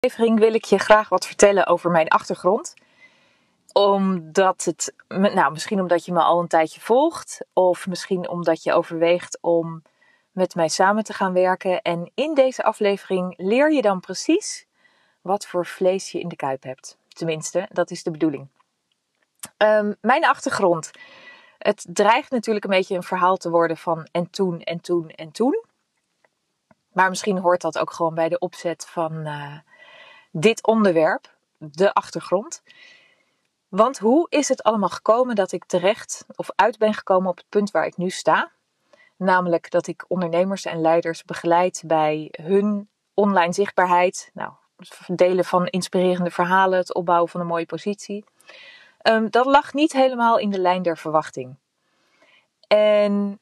aflevering wil ik je graag wat vertellen over mijn achtergrond. Omdat het, nou misschien omdat je me al een tijdje volgt, of misschien omdat je overweegt om met mij samen te gaan werken. En in deze aflevering leer je dan precies wat voor vlees je in de kuip hebt. Tenminste, dat is de bedoeling. Um, mijn achtergrond. Het dreigt natuurlijk een beetje een verhaal te worden van en toen en toen en toen. Maar misschien hoort dat ook gewoon bij de opzet van uh, dit onderwerp, de achtergrond. Want hoe is het allemaal gekomen dat ik terecht of uit ben gekomen op het punt waar ik nu sta? Namelijk dat ik ondernemers en leiders begeleid bij hun online zichtbaarheid. Nou, het delen van inspirerende verhalen, het opbouwen van een mooie positie. Um, dat lag niet helemaal in de lijn der verwachting. En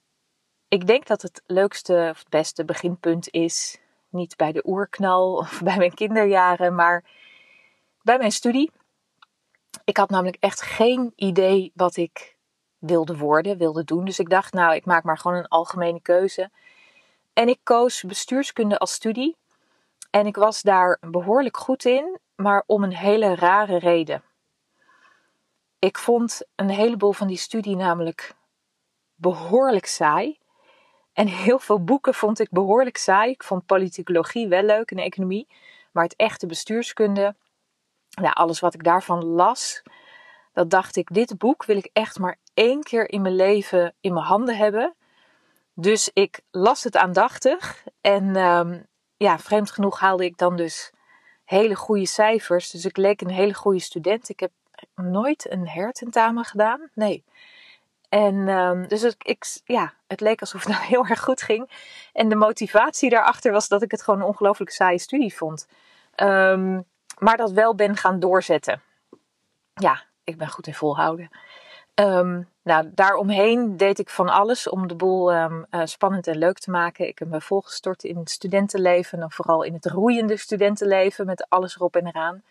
ik denk dat het leukste of het beste beginpunt is niet bij de oerknal of bij mijn kinderjaren, maar bij mijn studie. Ik had namelijk echt geen idee wat ik wilde worden, wilde doen. Dus ik dacht, nou, ik maak maar gewoon een algemene keuze. En ik koos bestuurskunde als studie. En ik was daar behoorlijk goed in, maar om een hele rare reden. Ik vond een heleboel van die studie namelijk behoorlijk saai. En heel veel boeken vond ik behoorlijk saai. Ik vond politicologie wel leuk en economie. Maar het echte bestuurskunde, nou, alles wat ik daarvan las, dat dacht ik, dit boek wil ik echt maar één keer in mijn leven in mijn handen hebben. Dus ik las het aandachtig. En um, ja, vreemd genoeg haalde ik dan dus hele goede cijfers. Dus ik leek een hele goede student. Ik heb nooit een hertentamen gedaan. Nee. En um, dus het, ik, ja, het leek alsof het nou heel erg goed ging. En de motivatie daarachter was dat ik het gewoon een ongelooflijk saaie studie vond. Um, maar dat wel ben gaan doorzetten. Ja, ik ben goed in volhouden. Um, nou, daaromheen deed ik van alles om de boel uh, spannend en leuk te maken. Ik heb me volgestort in het studentenleven en vooral in het roeiende studentenleven met alles erop en eraan.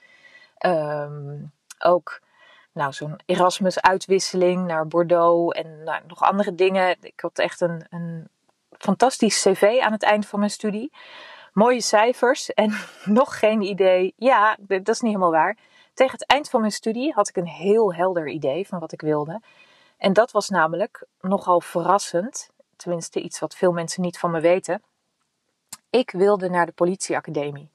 Ook nou, zo'n Erasmus-uitwisseling naar Bordeaux en nou, nog andere dingen. Ik had echt een, een fantastisch cv aan het eind van mijn studie. Mooie cijfers en nog geen idee. Ja, dat is niet helemaal waar. Tegen het eind van mijn studie had ik een heel helder idee van wat ik wilde. En dat was namelijk nogal verrassend, tenminste iets wat veel mensen niet van me weten. Ik wilde naar de politieacademie.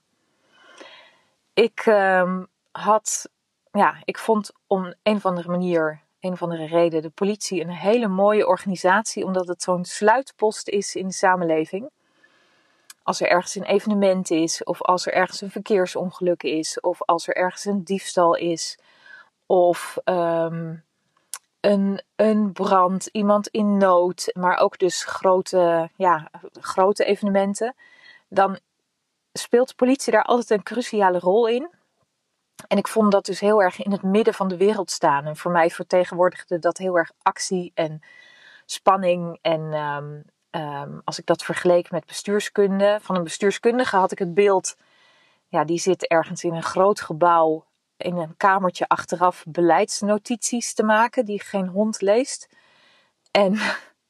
Ik um, had ja, ik vond om een of andere manier, een of andere reden, de politie een hele mooie organisatie, omdat het zo'n sluitpost is in de samenleving. Als er ergens een evenement is, of als er ergens een verkeersongeluk is, of als er ergens een diefstal is, of um, een, een brand, iemand in nood, maar ook dus grote, ja, grote evenementen, dan speelt de politie daar altijd een cruciale rol in. En ik vond dat dus heel erg in het midden van de wereld staan. En voor mij vertegenwoordigde dat heel erg actie en spanning. En um, um, als ik dat vergeleek met bestuurskunde, van een bestuurskundige had ik het beeld, ja, die zit ergens in een groot gebouw, in een kamertje achteraf beleidsnotities te maken, die geen hond leest. En,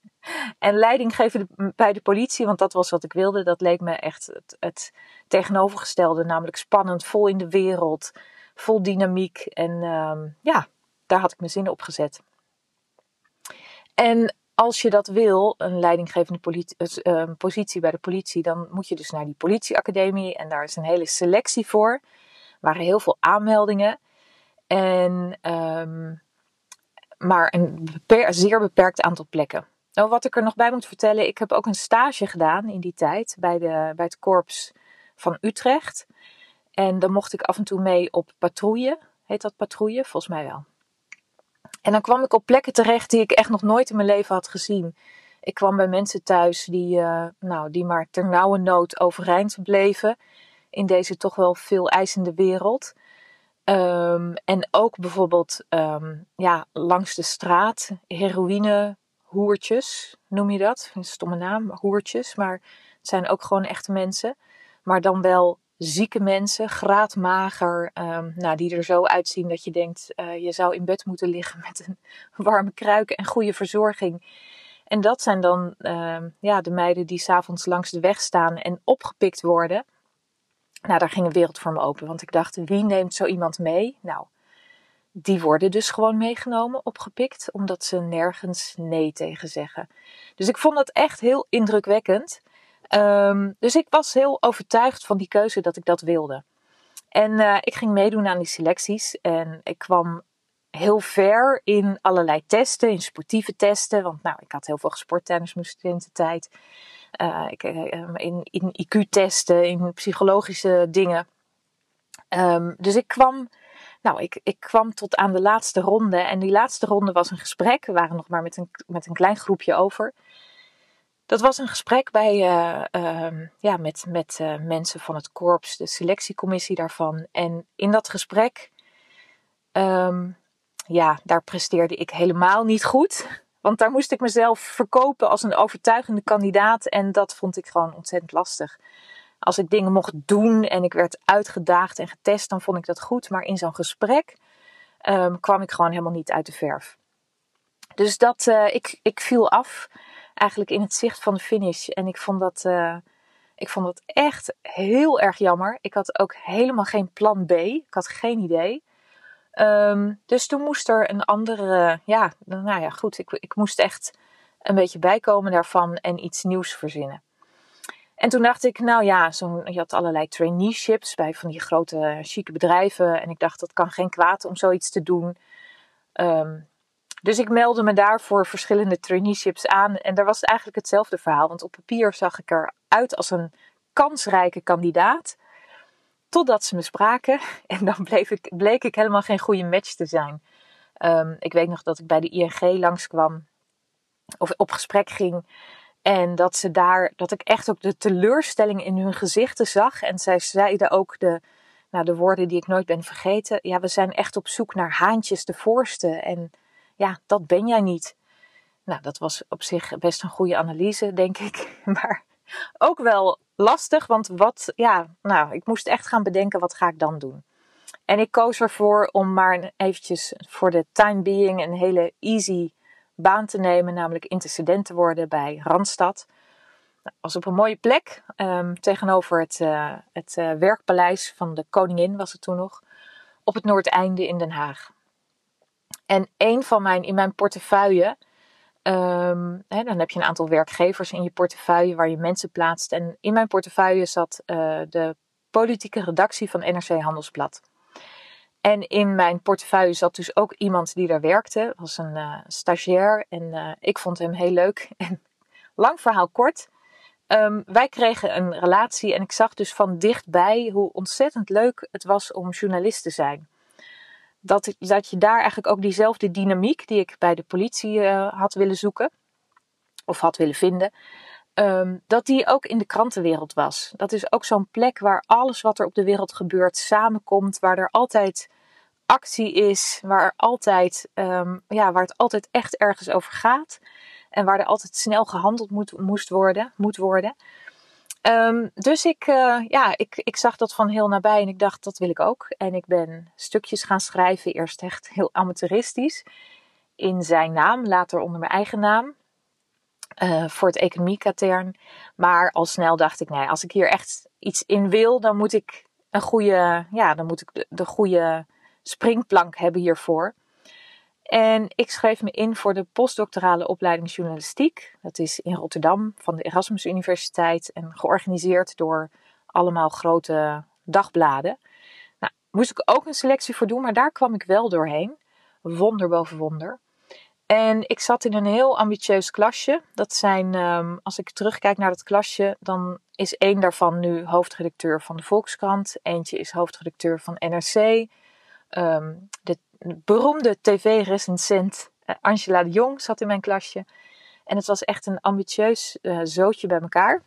en leiding geven bij de politie, want dat was wat ik wilde, dat leek me echt het, het tegenovergestelde, namelijk spannend, vol in de wereld vol dynamiek. En uh, ja, daar had ik mijn zin op gezet. En als je dat wil, een leidinggevende uh, positie bij de politie, dan moet je dus naar die politieacademie. En daar is een hele selectie voor. Er waren heel veel aanmeldingen. En, um, maar een zeer beperkt aantal plekken. Nou, wat ik er nog bij moet vertellen, ik heb ook een stage gedaan in die tijd bij, de, bij het korps van Utrecht. En dan mocht ik af en toe mee op patrouille. Heet dat patrouille? Volgens mij wel. En dan kwam ik op plekken terecht die ik echt nog nooit in mijn leven had gezien. Ik kwam bij mensen thuis die, uh, nou, die maar ter nauwe nood overeind bleven. In deze toch wel veel eisende wereld. Um, en ook bijvoorbeeld um, ja, langs de straat, heroïne, hoertjes, noem je dat? Een stomme naam, hoertjes. Maar het zijn ook gewoon echte mensen. Maar dan wel zieke mensen, graadmager, um, nou, die er zo uitzien dat je denkt, uh, je zou in bed moeten liggen met een warme kruik en goede verzorging. En dat zijn dan uh, ja, de meiden die s'avonds langs de weg staan en opgepikt worden. Nou, daar ging een wereld voor me open. Want ik dacht, wie neemt zo iemand mee? Nou, die worden dus gewoon meegenomen, opgepikt, omdat ze nergens nee tegen zeggen. Dus ik vond dat echt heel indrukwekkend. Ehm, dus ik was heel overtuigd van die keuze dat ik dat wilde. En uh, ik ging meedoen aan die selecties en ik kwam heel ver in allerlei testen, in sportieve testen. Want nou, ik had heel veel gesport tijdens mijn studententijd. Uh, ik, uh, in, in IQ-testen, in psychologische dingen. Um, dus ik kwam, nou, ik, ik kwam tot aan de laatste ronde. En die laatste ronde was een gesprek. We waren nog maar met een, met een klein groepje over. Dat was een gesprek bij, uh, uh, ja, met, met uh, mensen van het korps, de selectiecommissie daarvan. En in dat gesprek, um, ja, daar presteerde ik helemaal niet goed. Want daar moest ik mezelf verkopen als een overtuigende kandidaat. En dat vond ik gewoon ontzettend lastig. Als ik dingen mocht doen en ik werd uitgedaagd en getest, dan vond ik dat goed. Maar in zo'n gesprek um, kwam ik gewoon helemaal niet uit de verf. Dus dat, uh, ik, ik viel af eigenlijk in het zicht van de finish. En ik vond dat, uh, ik vond dat echt heel erg jammer. Ik had ook helemaal geen plan B. Ik had geen idee. Um, dus toen moest er een andere, ja, nou ja, goed. Ik, ik moest echt een beetje bijkomen daarvan en iets nieuws verzinnen. En toen dacht ik, nou ja, zo, je had allerlei traineeships bij van die grote chique bedrijven. En ik dacht, dat kan geen kwaad om zoiets te doen. Um, dus ik meldde me daar voor verschillende traineeships aan. En daar was het eigenlijk hetzelfde verhaal. Want op papier zag ik eruit als een kansrijke kandidaat. Totdat ze me spraken. En dan ik, bleek ik helemaal geen goede match te zijn. Um, ik weet nog dat ik bij de ING langskwam. Of op gesprek ging. En dat ze daar, dat ik echt ook de teleurstelling in hun gezichten zag. En zij zeiden ook de, nou, de woorden die ik nooit ben vergeten. Ja, we zijn echt op zoek naar haantjes de voorste. En ja, dat ben jij niet. Nou, dat was op zich best een goede analyse, denk ik. Maar ook wel lastig, want wat, ja, nou, ik moest echt gaan bedenken, wat ga ik dan doen? En ik koos ervoor om maar eventjes voor de time being een hele easy baan te nemen, namelijk intercedent te worden bij Randstad. Dat was op een mooie plek, um, tegenover het, uh, het uh, werkpaleis van de koningin was het toen nog, op het Noordeinde in Den Haag. En een van mijn, in mijn portefeuille, um, hè, dan heb je een aantal werkgevers in je portefeuille waar je mensen plaatst. En in mijn portefeuille zat uh, de politieke redactie van NRC Handelsblad. En in mijn portefeuille zat dus ook iemand die daar werkte, was een uh, stagiair. En uh, ik vond hem heel leuk. En lang verhaal kort. Um, wij kregen een relatie en ik zag dus van dichtbij hoe ontzettend leuk het was om journalist te zijn dat, dat je daar eigenlijk ook diezelfde dynamiek die ik bij de politie uh, had willen zoeken, of had willen vinden, um, dat die ook in de krantenwereld was. Dat is ook zo'n plek waar alles wat er op de wereld gebeurt samenkomt, waar er altijd actie is, waar, altijd, um, ja, waar het altijd echt ergens over gaat. En waar er altijd snel gehandeld moet, moest worden, moet worden. Um, dus ik, uh, ja, ik, ik zag dat van heel nabij en ik dacht, dat wil ik ook. En ik ben stukjes gaan schrijven, eerst echt heel amateuristisch, in zijn naam, later onder mijn eigen naam, uh, voor het economiekatern. Maar al snel dacht ik, nee, als ik hier echt iets in wil, dan moet ik een goede, ja, dan moet ik de goede springplank hebben hiervoor. En ik schreef me in voor de postdoctorale opleiding journalistiek. Dat is in Rotterdam van de Erasmus Universiteit en georganiseerd door allemaal grote dagbladen. Nou, moest ik ook een selectie voor doen, maar daar kwam ik wel doorheen. Wonder boven wonder. En ik zat in een heel ambitieus klasje. Dat zijn, um, als ik terugkijk naar dat klasje, dan is één daarvan nu hoofdredacteur van de Volkskrant. Eentje is hoofdredacteur van NRC. Ehm, de beroemde tv-recensent uh, Angela de Jong zat in mijn klasje. En het was echt een ambitieus uh, zootje bij elkaar.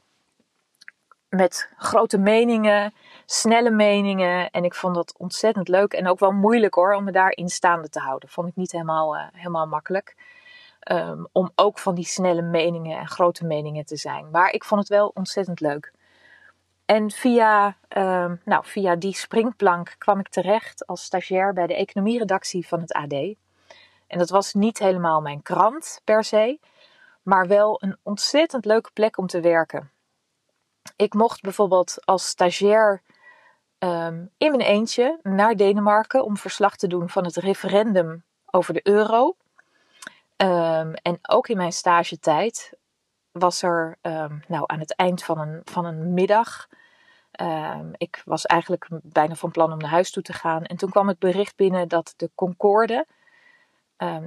Met grote meningen, snelle meningen. En ik vond dat ontzettend leuk en ook wel moeilijk hoor, om me daarin staande te houden. Vond ik niet helemaal, uh, helemaal makkelijk. Um, om ook van die snelle meningen en grote meningen te zijn. Maar ik vond het wel ontzettend leuk. En via, uh, nou, via die springplank kwam ik terecht als stagiair bij de economieredactie van het AD. En dat was niet helemaal mijn krant per se, maar wel een ontzettend leuke plek om te werken. Ik mocht bijvoorbeeld als stagiair ehm, in mijn eentje naar Denemarken om verslag te doen van het referendum over de euro. Ehm, en ook in mijn stagetijd was er um, nou, aan het eind van een, van een middag. ik was eigenlijk bijna van plan om naar huis toe te gaan. En toen kwam het bericht binnen dat de Concorde,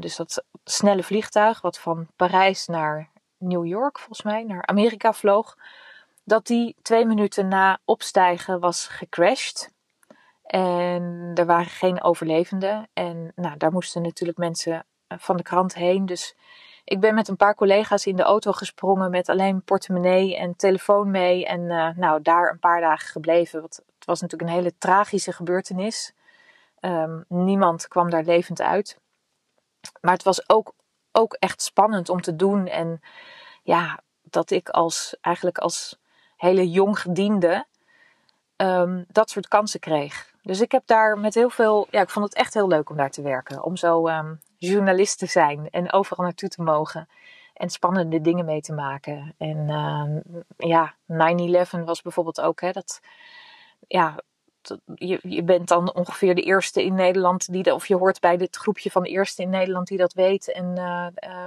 dus dat snelle vliegtuig wat van Parijs naar New York, volgens mij, naar Amerika vloog, dat die twee minuten na opstijgen was gecrashed. En er waren geen overlevenden. En nou, daar moesten natuurlijk mensen eh, van de krant heen. Dus ik ben met een paar collega's in de auto gesprongen met alleen portemonnee en telefoon mee. En uh, nou, daar een paar dagen gebleven. Want het was natuurlijk een hele tragische gebeurtenis. Um, niemand kwam daar levend uit. Maar het was ook, ook echt spannend om te doen. En ja, dat ik als eigenlijk als hele jong gediende um, dat soort kansen kreeg. Dus ik heb daar met heel veel, ja, ik vond het echt heel leuk om daar te werken. Om zo um, journalist te zijn en overal naartoe te mogen. En spannende dingen mee te maken. En uh, ja, 9-11 was bijvoorbeeld ook, hè, dat, ja, je, je bent dan ongeveer de eerste in Nederland die, of je hoort bij dit groepje van de eerste in Nederland die dat weet. En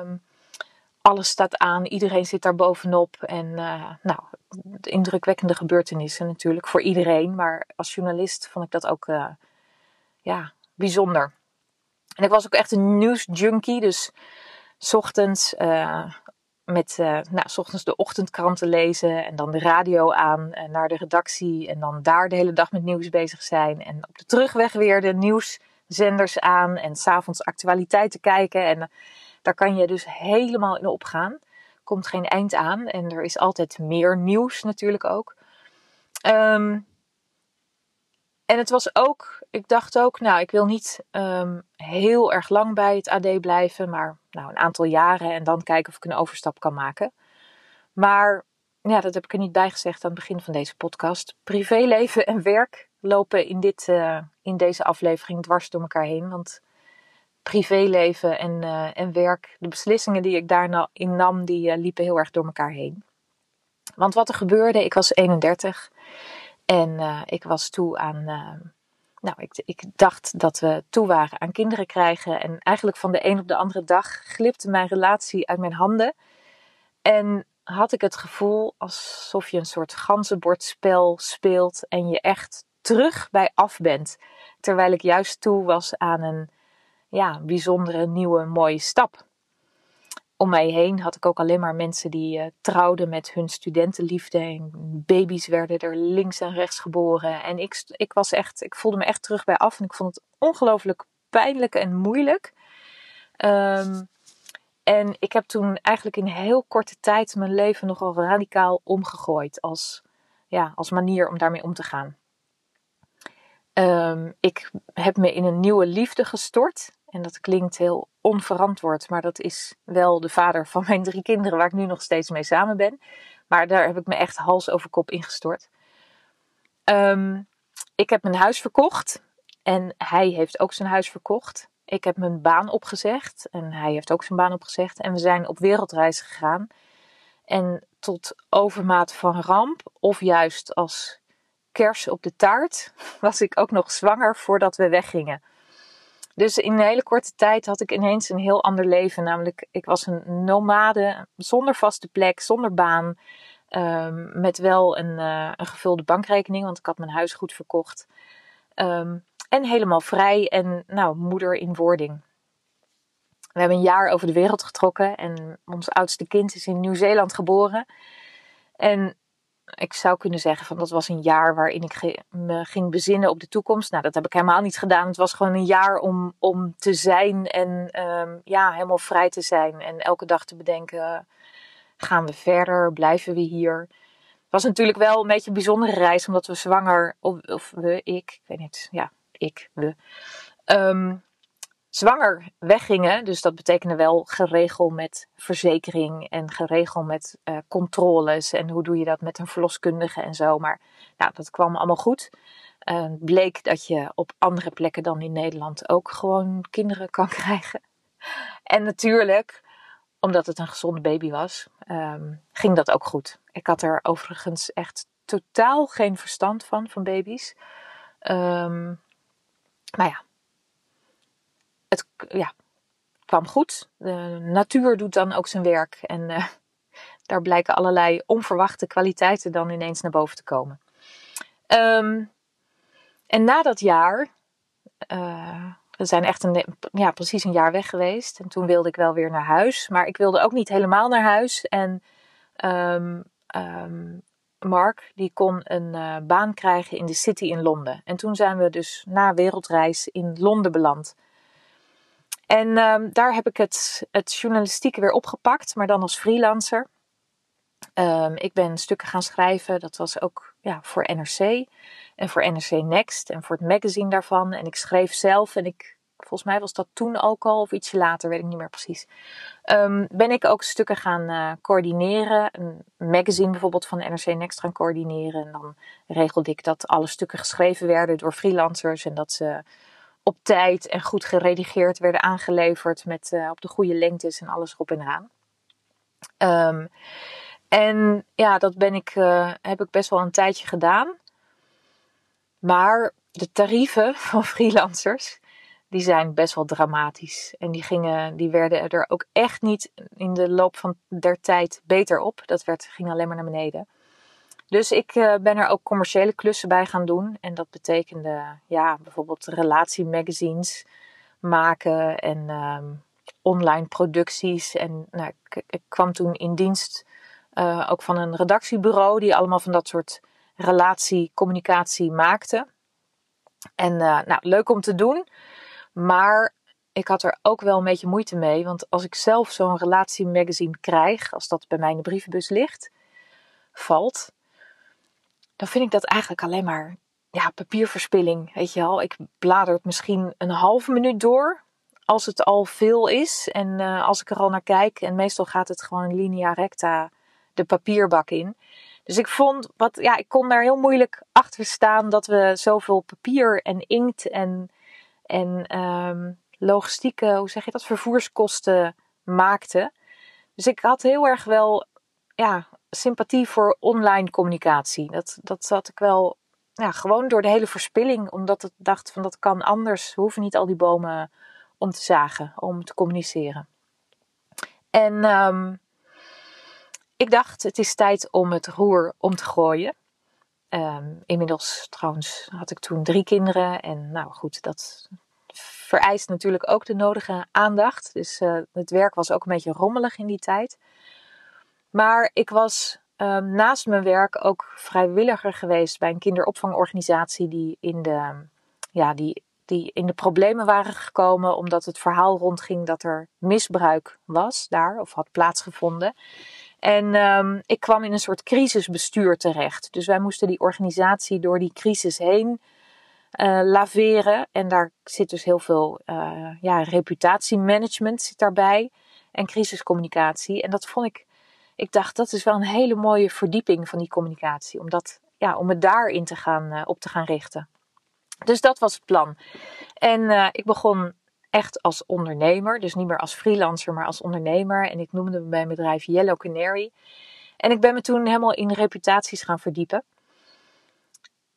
um, alles staat aan, iedereen zit daar bovenop. En uh, nou, indrukwekkende gebeurtenissen natuurlijk voor iedereen. Maar als journalist vond ik dat ook uh, ja, bijzonder. En ik was ook echt een nieuwsjunkie. Dus ochtends, uh, met, nou, s ochtends de ochtendkranten lezen en dan de radio aan naar de redactie. En dan daar de hele dag met nieuws bezig zijn. En op de terugweg weer de nieuwszenders aan en s'avonds actualiteiten kijken. En daar kan je dus helemaal in opgaan. Komt geen eind aan en er is altijd meer nieuws natuurlijk ook. Um, en het was ook, ik dacht ook, nou, ik wil niet um, heel erg lang bij het AD blijven, maar nou, een aantal jaren en dan kijken of ik een overstap kan maken. Maar ja, dat heb ik er niet bij gezegd aan het begin van deze podcast. Privéleven en werk lopen in, dit, uh, in deze aflevering dwars door elkaar heen. Want privéleven en, uh, en werk, de beslissingen die ik daarin nam, die uh, liepen heel erg door elkaar heen. Want wat er gebeurde, ik was 31 en uh, ik was toe aan. nou, ik, ik dacht dat we toe waren aan kinderen krijgen. En eigenlijk van de een op de andere dag glipte mijn relatie uit mijn handen. En had ik het gevoel alsof je een soort ganzenbordspel speelt en je echt terug bij af bent. Terwijl ik juist toe was aan een ja, bijzondere, nieuwe, mooie stap. Om mij heen had ik ook alleen maar mensen die uh, trouwden met hun studentenliefde. En baby's werden er links en rechts geboren. En ik, ik, was echt, ik voelde me echt terug bij af. En ik vond het ongelooflijk pijnlijk en moeilijk. Um, en ik heb toen eigenlijk in heel korte tijd mijn leven nogal radicaal omgegooid. Als, ja, als manier om daarmee om te gaan. Um, ik heb me in een nieuwe liefde gestort. En dat klinkt heel onverantwoord, maar dat is wel de vader van mijn drie kinderen, waar ik nu nog steeds mee samen ben. Maar daar heb ik me echt hals over kop ingestort. Um, ik heb mijn huis verkocht en hij heeft ook zijn huis verkocht. Ik heb mijn baan opgezegd en hij heeft ook zijn baan opgezegd. En we zijn op wereldreis gegaan. En tot overmaat van ramp, of juist als kers op de taart, was ik ook nog zwanger voordat we weggingen. Dus in een hele korte tijd had ik ineens een heel ander leven. Namelijk, ik was een nomade, zonder vaste plek, zonder baan. Um, met wel een, uh, een, gevulde bankrekening, want ik had mijn huis goed verkocht. Um, en helemaal vrij en nou, moeder in wording. We hebben een jaar over de wereld getrokken en ons oudste kind is in Nieuw-Zeeland geboren. En ik zou kunnen zeggen van dat was een jaar waarin ik me ging bezinnen op de toekomst. Nou, dat heb ik helemaal niet gedaan. Het was gewoon een jaar om, om te zijn en um, ja, helemaal vrij te zijn. En elke dag te bedenken, gaan we verder? Blijven we hier? Het was natuurlijk wel een beetje een bijzondere reis, omdat we zwanger, of, we, ik, ik weet niet, ja, ik, we, um, zwanger weggingen. Dus dat betekende wel geregel met verzekering en geregel met uh, controles. En hoe doe je dat met een verloskundige en zo. Maar nou, dat kwam allemaal goed. Uh, bleek dat je op andere plekken dan in Nederland ook gewoon kinderen kan krijgen. En natuurlijk, omdat het een gezonde baby was, um, ging dat ook goed. Ik had er overigens echt totaal geen verstand van, van baby's. Um, maar ja, het ja, kwam goed. De natuur doet dan ook zijn werk. En uh, daar blijken allerlei onverwachte kwaliteiten dan ineens naar boven te komen. Um, en na dat jaar, uh, we zijn echt een, ja, precies een jaar weg geweest. En toen wilde ik wel weer naar huis. Maar ik wilde ook niet helemaal naar huis. En um, um, Mark, die kon een uh, baan krijgen in de City in Londen. En toen zijn we dus na wereldreis in Londen beland. En um, daar heb ik het, het journalistieke weer opgepakt, maar dan als freelancer. Um, ik ben stukken gaan schrijven, dat was ook ja, voor NRC en voor NRC Next en voor het magazine daarvan. En ik schreef zelf en ik volgens mij was dat toen ook al of ietsje later, weet ik niet meer precies. Um, ben ik ook stukken gaan uh, coördineren. Een magazine bijvoorbeeld van NRC Next gaan coördineren. En dan regelde ik dat alle stukken geschreven werden door freelancers. En dat ze op tijd en goed geredigeerd werden aangeleverd met uh, op de goede lengtes en alles erop en eraan. Um, en ja, dat ben ik, uh, heb ik best wel een tijdje gedaan. Maar de tarieven van freelancers, die zijn best wel dramatisch. En die, gingen, die werden er ook echt niet in de loop van der tijd beter op. Dat werd, ging alleen maar naar beneden. Dus ik uh, ben er ook commerciële klussen bij gaan doen. En dat betekende ja, bijvoorbeeld relatiemagazines maken en um, online producties. En nou, ik, ik, kwam toen in dienst uh, ook van een redactiebureau die allemaal van dat soort relatiecommunicatie maakte. En uh, nou, leuk om te doen. Maar ik had er ook wel een beetje moeite mee. Want als ik zelf zo'n relatiemagazine krijg, als dat bij mij in de brievenbus ligt, valt, dan vind ik dat eigenlijk alleen maar ja, papierverspilling. Weet je wel, ik blader het misschien een halve minuut door. Als het al veel is en uh, als ik er al naar kijk. En meestal gaat het gewoon linea recta de papierbak in. Dus ik vond, wat, ja, ik kon daar heel moeilijk achter staan dat we zoveel papier en inkt en en um, logistieke, hoe zeg je dat, vervoerskosten maakte. Dus ik had heel erg wel ja, sympathie voor online communicatie. Dat, dat zat ik wel ja, gewoon door de hele verspilling, omdat ik dacht van dat kan anders. We hoeven niet al die bomen om te zagen, om te communiceren. En um, ik dacht, het is tijd om het roer om te gooien. Um, inmiddels trouwens had ik toen drie kinderen. En nou goed, dat vereist natuurlijk ook de nodige aandacht. Dus uh, het werk was ook een beetje rommelig in die tijd. Maar ik was um, naast mijn werk ook vrijwilliger geweest bij een kinderopvangorganisatie die in de, ja, die, die in de problemen waren gekomen omdat het verhaal rondging dat er misbruik was daar of had plaatsgevonden. En um, ik kwam in een soort crisisbestuur terecht. Dus wij moesten die organisatie door die crisis heen uh, laveren. En daar zit dus heel veel uh, ja, reputatiemanagement zit daarbij. En crisiscommunicatie. En dat vond ik, ik dacht dat is wel een hele mooie verdieping van die communicatie. Om, dat, ja, om het daarin te gaan, uh, op te gaan richten. Dus dat was het plan. En ik begon echt als ondernemer. Dus niet meer als freelancer, maar als ondernemer. En ik noemde mijn bedrijf Yellow Canary. En ik ben me toen helemaal in reputaties gaan verdiepen.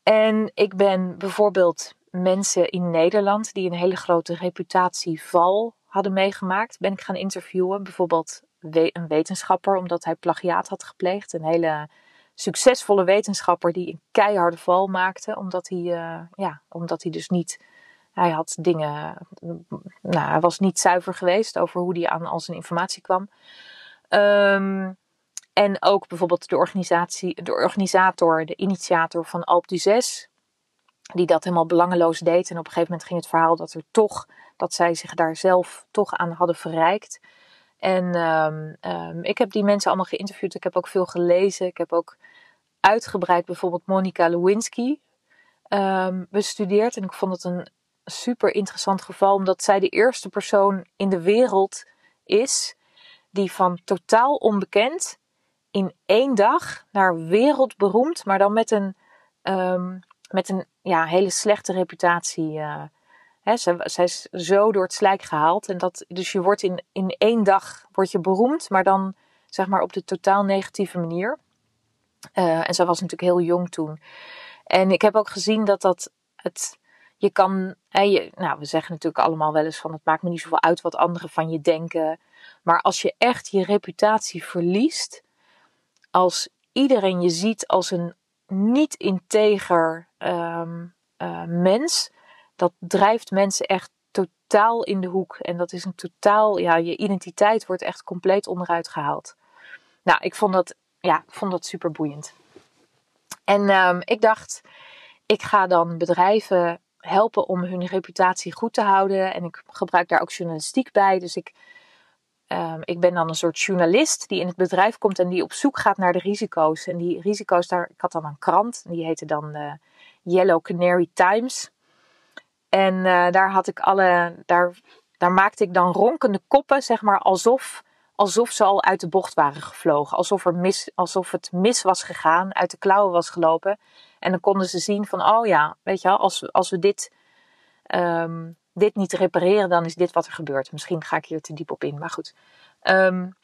En ik ben bijvoorbeeld mensen in Nederland die een hele grote reputatieval hadden meegemaakt, ben ik gaan interviewen. Bijvoorbeeld een wetenschapper, omdat hij plagiaat had gepleegd. Een hele succesvolle wetenschapper die een keiharde val maakte, omdat hij, uh, ja, omdat hij dus niet hij had dingen. Nou, hij was niet zuiver geweest over hoe hij aan al zijn informatie kwam. Um, en ook bijvoorbeeld de, organisatie, de organisator, de initiator van Alp du 6, die dat helemaal belangeloos deed. En op een gegeven moment ging het verhaal dat er toch, dat zij zich daar zelf toch aan hadden verrijkt. En um, um, ik heb die mensen allemaal geïnterviewd. Ik heb ook veel gelezen. Ik heb ook uitgebreid bijvoorbeeld Monica Lewinsky um, bestudeerd. En ik vond het een super interessant geval, omdat zij de eerste persoon in de wereld is die van totaal onbekend in één dag naar wereldberoemd, maar dan met een, met een ja, hele slechte reputatie. Uh, zij, zij, is zo door het slijk gehaald. En dat, dus je wordt in, in één dag word je beroemd, maar dan zeg maar op de totaal negatieve manier. Uh, en zij was natuurlijk heel jong toen. En ik heb ook gezien dat dat Het, je kan, nou, we zeggen natuurlijk allemaal wel eens van het maakt me niet zoveel uit wat anderen van je denken. Maar als je echt je reputatie verliest, als iedereen je ziet als een niet integer um, mens, dat drijft mensen echt totaal in de hoek. En dat is een totaal, ja, je identiteit wordt echt compleet onderuit gehaald. Nou, ik vond dat, ja, vond dat super boeiend. En um, ik dacht, ik ga dan bedrijven helpen om hun reputatie goed te houden. En ik gebruik daar ook journalistiek bij. Dus ik, um, ik ben dan een soort journalist die in het bedrijf komt en die op zoek gaat naar de risico's. En die risico's, daar, ik had dan een krant, die heette dan uh, Yellow Canary Times. En uh, daar had ik alle, daar, daar maakte ik dan ronkende koppen, zeg maar, alsof, alsof ze al uit de bocht waren gevlogen. Alsof, er mis, alsof het mis was gegaan, uit de klauwen was gelopen. En dan konden ze zien van, oh ja, weet je wel, als, als we dit, um, dit niet repareren, dan is dit wat er gebeurt. Misschien ga ik hier te diep op in, maar goed. Um,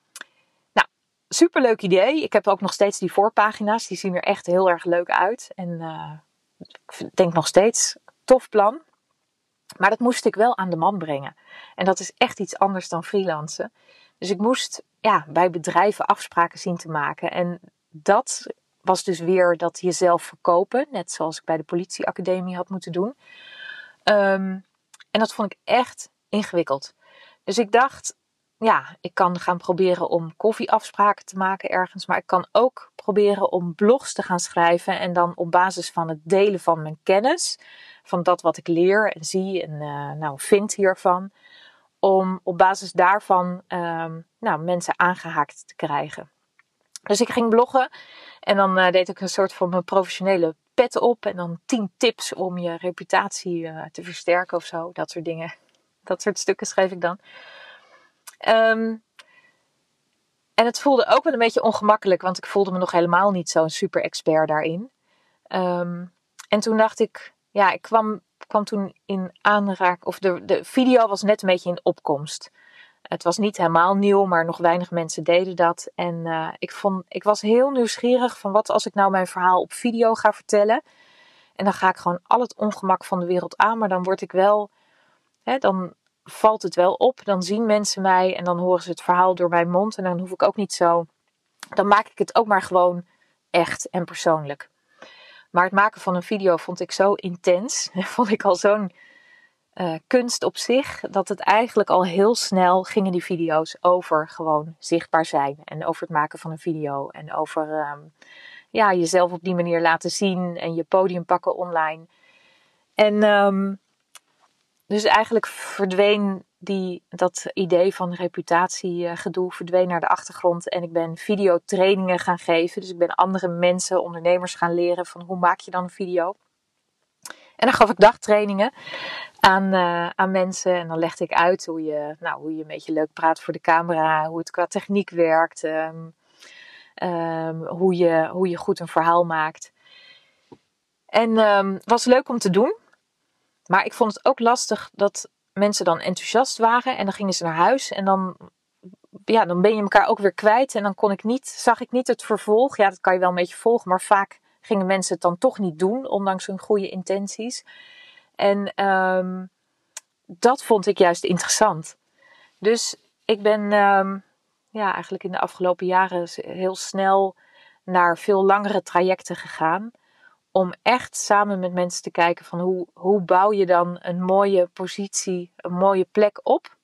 nou, superleuk idee. Ik heb ook nog steeds die voorpagina's. Die zien er echt heel erg leuk uit. En uh, ik denk nog steeds, tof plan. Maar dat moest ik wel aan de man brengen. En dat is echt iets anders dan freelancen. Dus ik moest ja, bij bedrijven afspraken zien te maken. En dat was dus weer dat jezelf verkopen. Net zoals ik bij de politieacademie had moeten doen. Um, en dat vond ik echt ingewikkeld. Dus ik dacht, ja, ik kan gaan proberen om koffieafspraken te maken ergens. Maar ik kan ook proberen om blogs te gaan schrijven. En dan op basis van het delen van mijn kennis. Van dat wat ik leer en zie en uh, nou, vind hiervan. Om op basis daarvan um, nou, mensen aangehaakt te krijgen. Dus ik ging bloggen. En dan uh, deed ik een soort van mijn professionele pet op. En dan tien tips om je reputatie uh, te versterken of zo. Dat soort dingen. Dat soort stukken schreef ik dan. Um, en het voelde ook wel een beetje ongemakkelijk, want ik voelde me nog helemaal niet zo'n super expert daarin. Um, en toen dacht ik, ja, ik kwam, kwam toen in aanraak, of de, de video was net een beetje in opkomst. Het was niet helemaal nieuw, maar nog weinig mensen deden dat. En uh, ik, vond, ik was heel nieuwsgierig van wat als ik nou mijn verhaal op video ga vertellen. En dan ga ik gewoon al het ongemak van de wereld aan, maar dan word ik wel, hè, dan valt het wel op. Dan zien mensen mij en dan horen ze het verhaal door mijn mond. En dan hoef ik ook niet zo, dan maak ik het ook maar gewoon echt en persoonlijk. Maar het maken van een video vond ik zo intens. Vond ik al zo'n uh, kunst op zich. Dat het eigenlijk al heel snel gingen die video's over gewoon zichtbaar zijn. En over het maken van een video. En over um, ja, jezelf op die manier laten zien. En je podium pakken online. En um, dus eigenlijk verdween die, dat idee van reputatiegedoe verdween naar de achtergrond. En ik ben videotrainingen gaan geven. Dus ik ben andere mensen, ondernemers gaan leren van hoe maak je dan een video. En dan gaf ik dagtrainingen aan, uh, aan mensen. En dan legde ik uit hoe je, nou, hoe je een beetje leuk praat voor de camera. Hoe het qua techniek werkt. Um, um, hoe, je, hoe je goed een verhaal maakt. En um, was leuk om te doen. Maar ik vond het ook lastig dat mensen dan enthousiast waren. En dan gingen ze naar huis. En dan, ja, dan ben je elkaar ook weer kwijt. En dan kon ik niet, zag ik niet het vervolg. Ja, dat kan je wel een beetje volgen. Maar vaak gingen mensen het dan toch niet doen. Ondanks hun goede intenties. En um, dat vond ik juist interessant. Dus ik ben um, ja, eigenlijk in de afgelopen jaren heel snel naar veel langere trajecten gegaan om echt samen met mensen te kijken van hoe, hoe bouw je dan een mooie positie, een mooie plek op.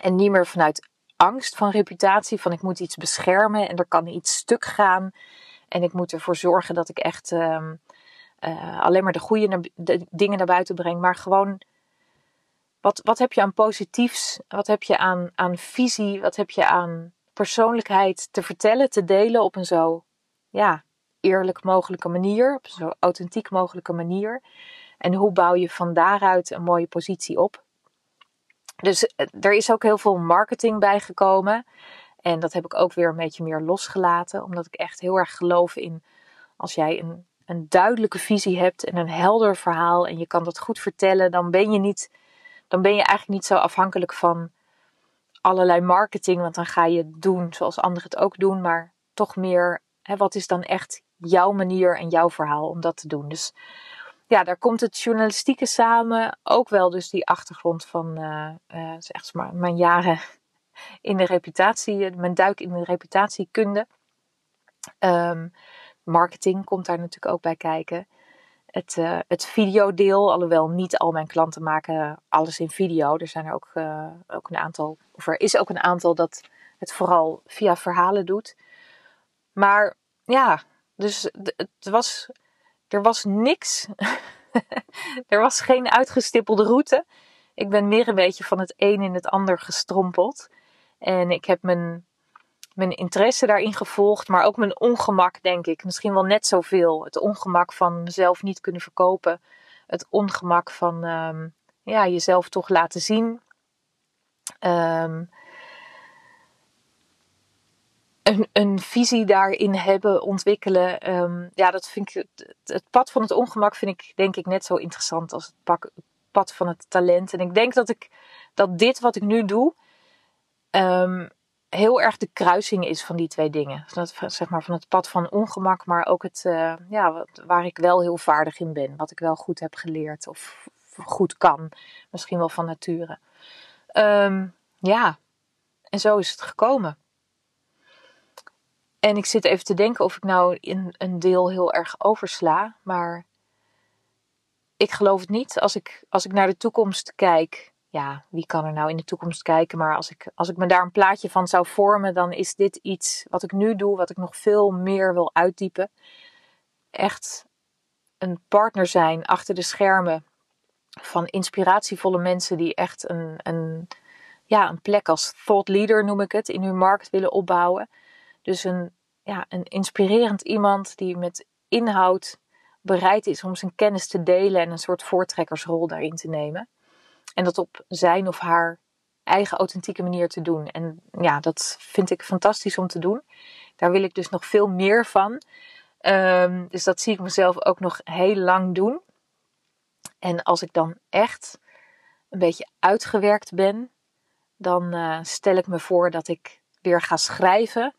En niet meer vanuit angst van reputatie, van ik moet iets beschermen en er kan iets stuk gaan. En ik moet ervoor zorgen dat ik echt um, uh, alleen maar de goede dingen naar buiten breng. Maar gewoon, wat, wat heb je aan positiefs? Wat heb je aan, aan visie? Wat heb je aan persoonlijkheid te vertellen, te delen op een zo ja, eerlijk mogelijke manier, op zo authentiek mogelijke manier. En hoe bouw je van daaruit een mooie positie op? Dus eh, er is ook heel veel marketing bij gekomen. En dat heb ik ook weer een beetje meer losgelaten, omdat ik echt heel erg geloof in als jij een, een duidelijke visie hebt en een helder verhaal en je kan dat goed vertellen, dan ben je niet, dan ben je eigenlijk niet zo afhankelijk van allerlei marketing, want dan ga je doen zoals anderen het ook doen, maar toch meer, hè, wat is dan echt jouw manier en jouw verhaal om dat te doen. Dus ja, daar komt het journalistieke samen. Ook wel dus die achtergrond van uh, zeg maar mijn jaren in de reputatie, mijn duik in de reputatiekunde. Um, marketing komt daar natuurlijk ook bij kijken. Het, uh, het videodeel, alhoewel niet al mijn klanten maken alles in video. Er zijn er ook, ook een aantal, of er is ook een aantal dat het vooral via verhalen doet. Maar ja, dus het was, er was niks. er was geen uitgestippelde route. Ik ben meer een beetje van het een in het ander gestrompeld. En ik heb mijn, mijn interesse daarin gevolgd, maar ook mijn ongemak, denk ik. Misschien wel net zoveel. Het ongemak van mezelf niet kunnen verkopen. Het ongemak van um, ja, jezelf toch laten zien. Um, een, een, visie daarin hebben, ontwikkelen. Um, ja, dat vind ik. Het, pad van het ongemak vind ik denk ik net zo interessant als het, pad van het talent. En ik denk dat ik dat dit wat ik nu doe. Um, heel erg de kruising is van die twee dingen. Dat, zeg maar van het pad van ongemak, maar ook het, uh, ja, wat, waar ik wel heel vaardig in ben. Wat ik wel goed heb geleerd of goed kan. Misschien wel van nature. Um, ja, en zo is het gekomen. En ik zit even te denken of ik nou in een deel heel erg oversla. Maar ik geloof het niet. Als ik, als ik naar de toekomst kijk. Ja, wie kan er nou in de toekomst kijken? Maar als ik, als ik me daar een plaatje van zou vormen, dan is dit iets wat ik nu doe, wat ik nog veel meer wil uitdiepen. Echt een partner zijn achter de schermen van inspiratievolle mensen die echt een, een, ja, een plek als thought leader, noem ik het, in hun markt willen opbouwen. Dus een, ja, een inspirerend iemand die met inhoud bereid is om zijn kennis te delen en een soort voortrekkersrol daarin te nemen. En dat op zijn of haar eigen authentieke manier te doen. En ja, dat vind ik fantastisch om te doen. Daar wil ik dus nog veel meer van. Um, dus dat zie ik mezelf ook nog heel lang doen. En als ik dan echt een beetje uitgewerkt ben, dan uh, stel ik me voor dat ik weer ga schrijven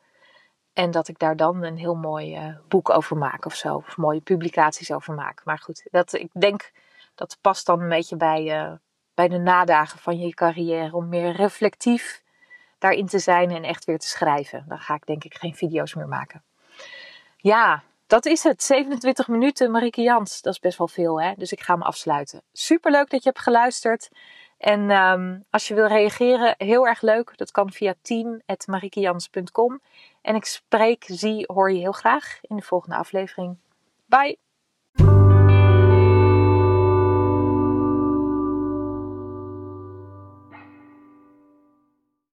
en dat ik daar dan een heel mooi uh, boek over maak of zo. Of mooie publicaties over maak. Maar goed, dat, ik denk dat past dan een beetje bij, uh, bij de nadagen van je carrière. Om meer reflectief daarin te zijn en echt weer te schrijven. Dan ga ik denk ik geen video's meer maken. Ja, dat is het. 27 minuten Marieke Jans. Dat is best wel veel hè. Dus ik ga me afsluiten. Super leuk dat je hebt geluisterd. En um, als je wil reageren, heel erg leuk. Dat kan via team.marikejans.com. En ik spreek, zie, hoor je heel graag in de volgende aflevering. Bye!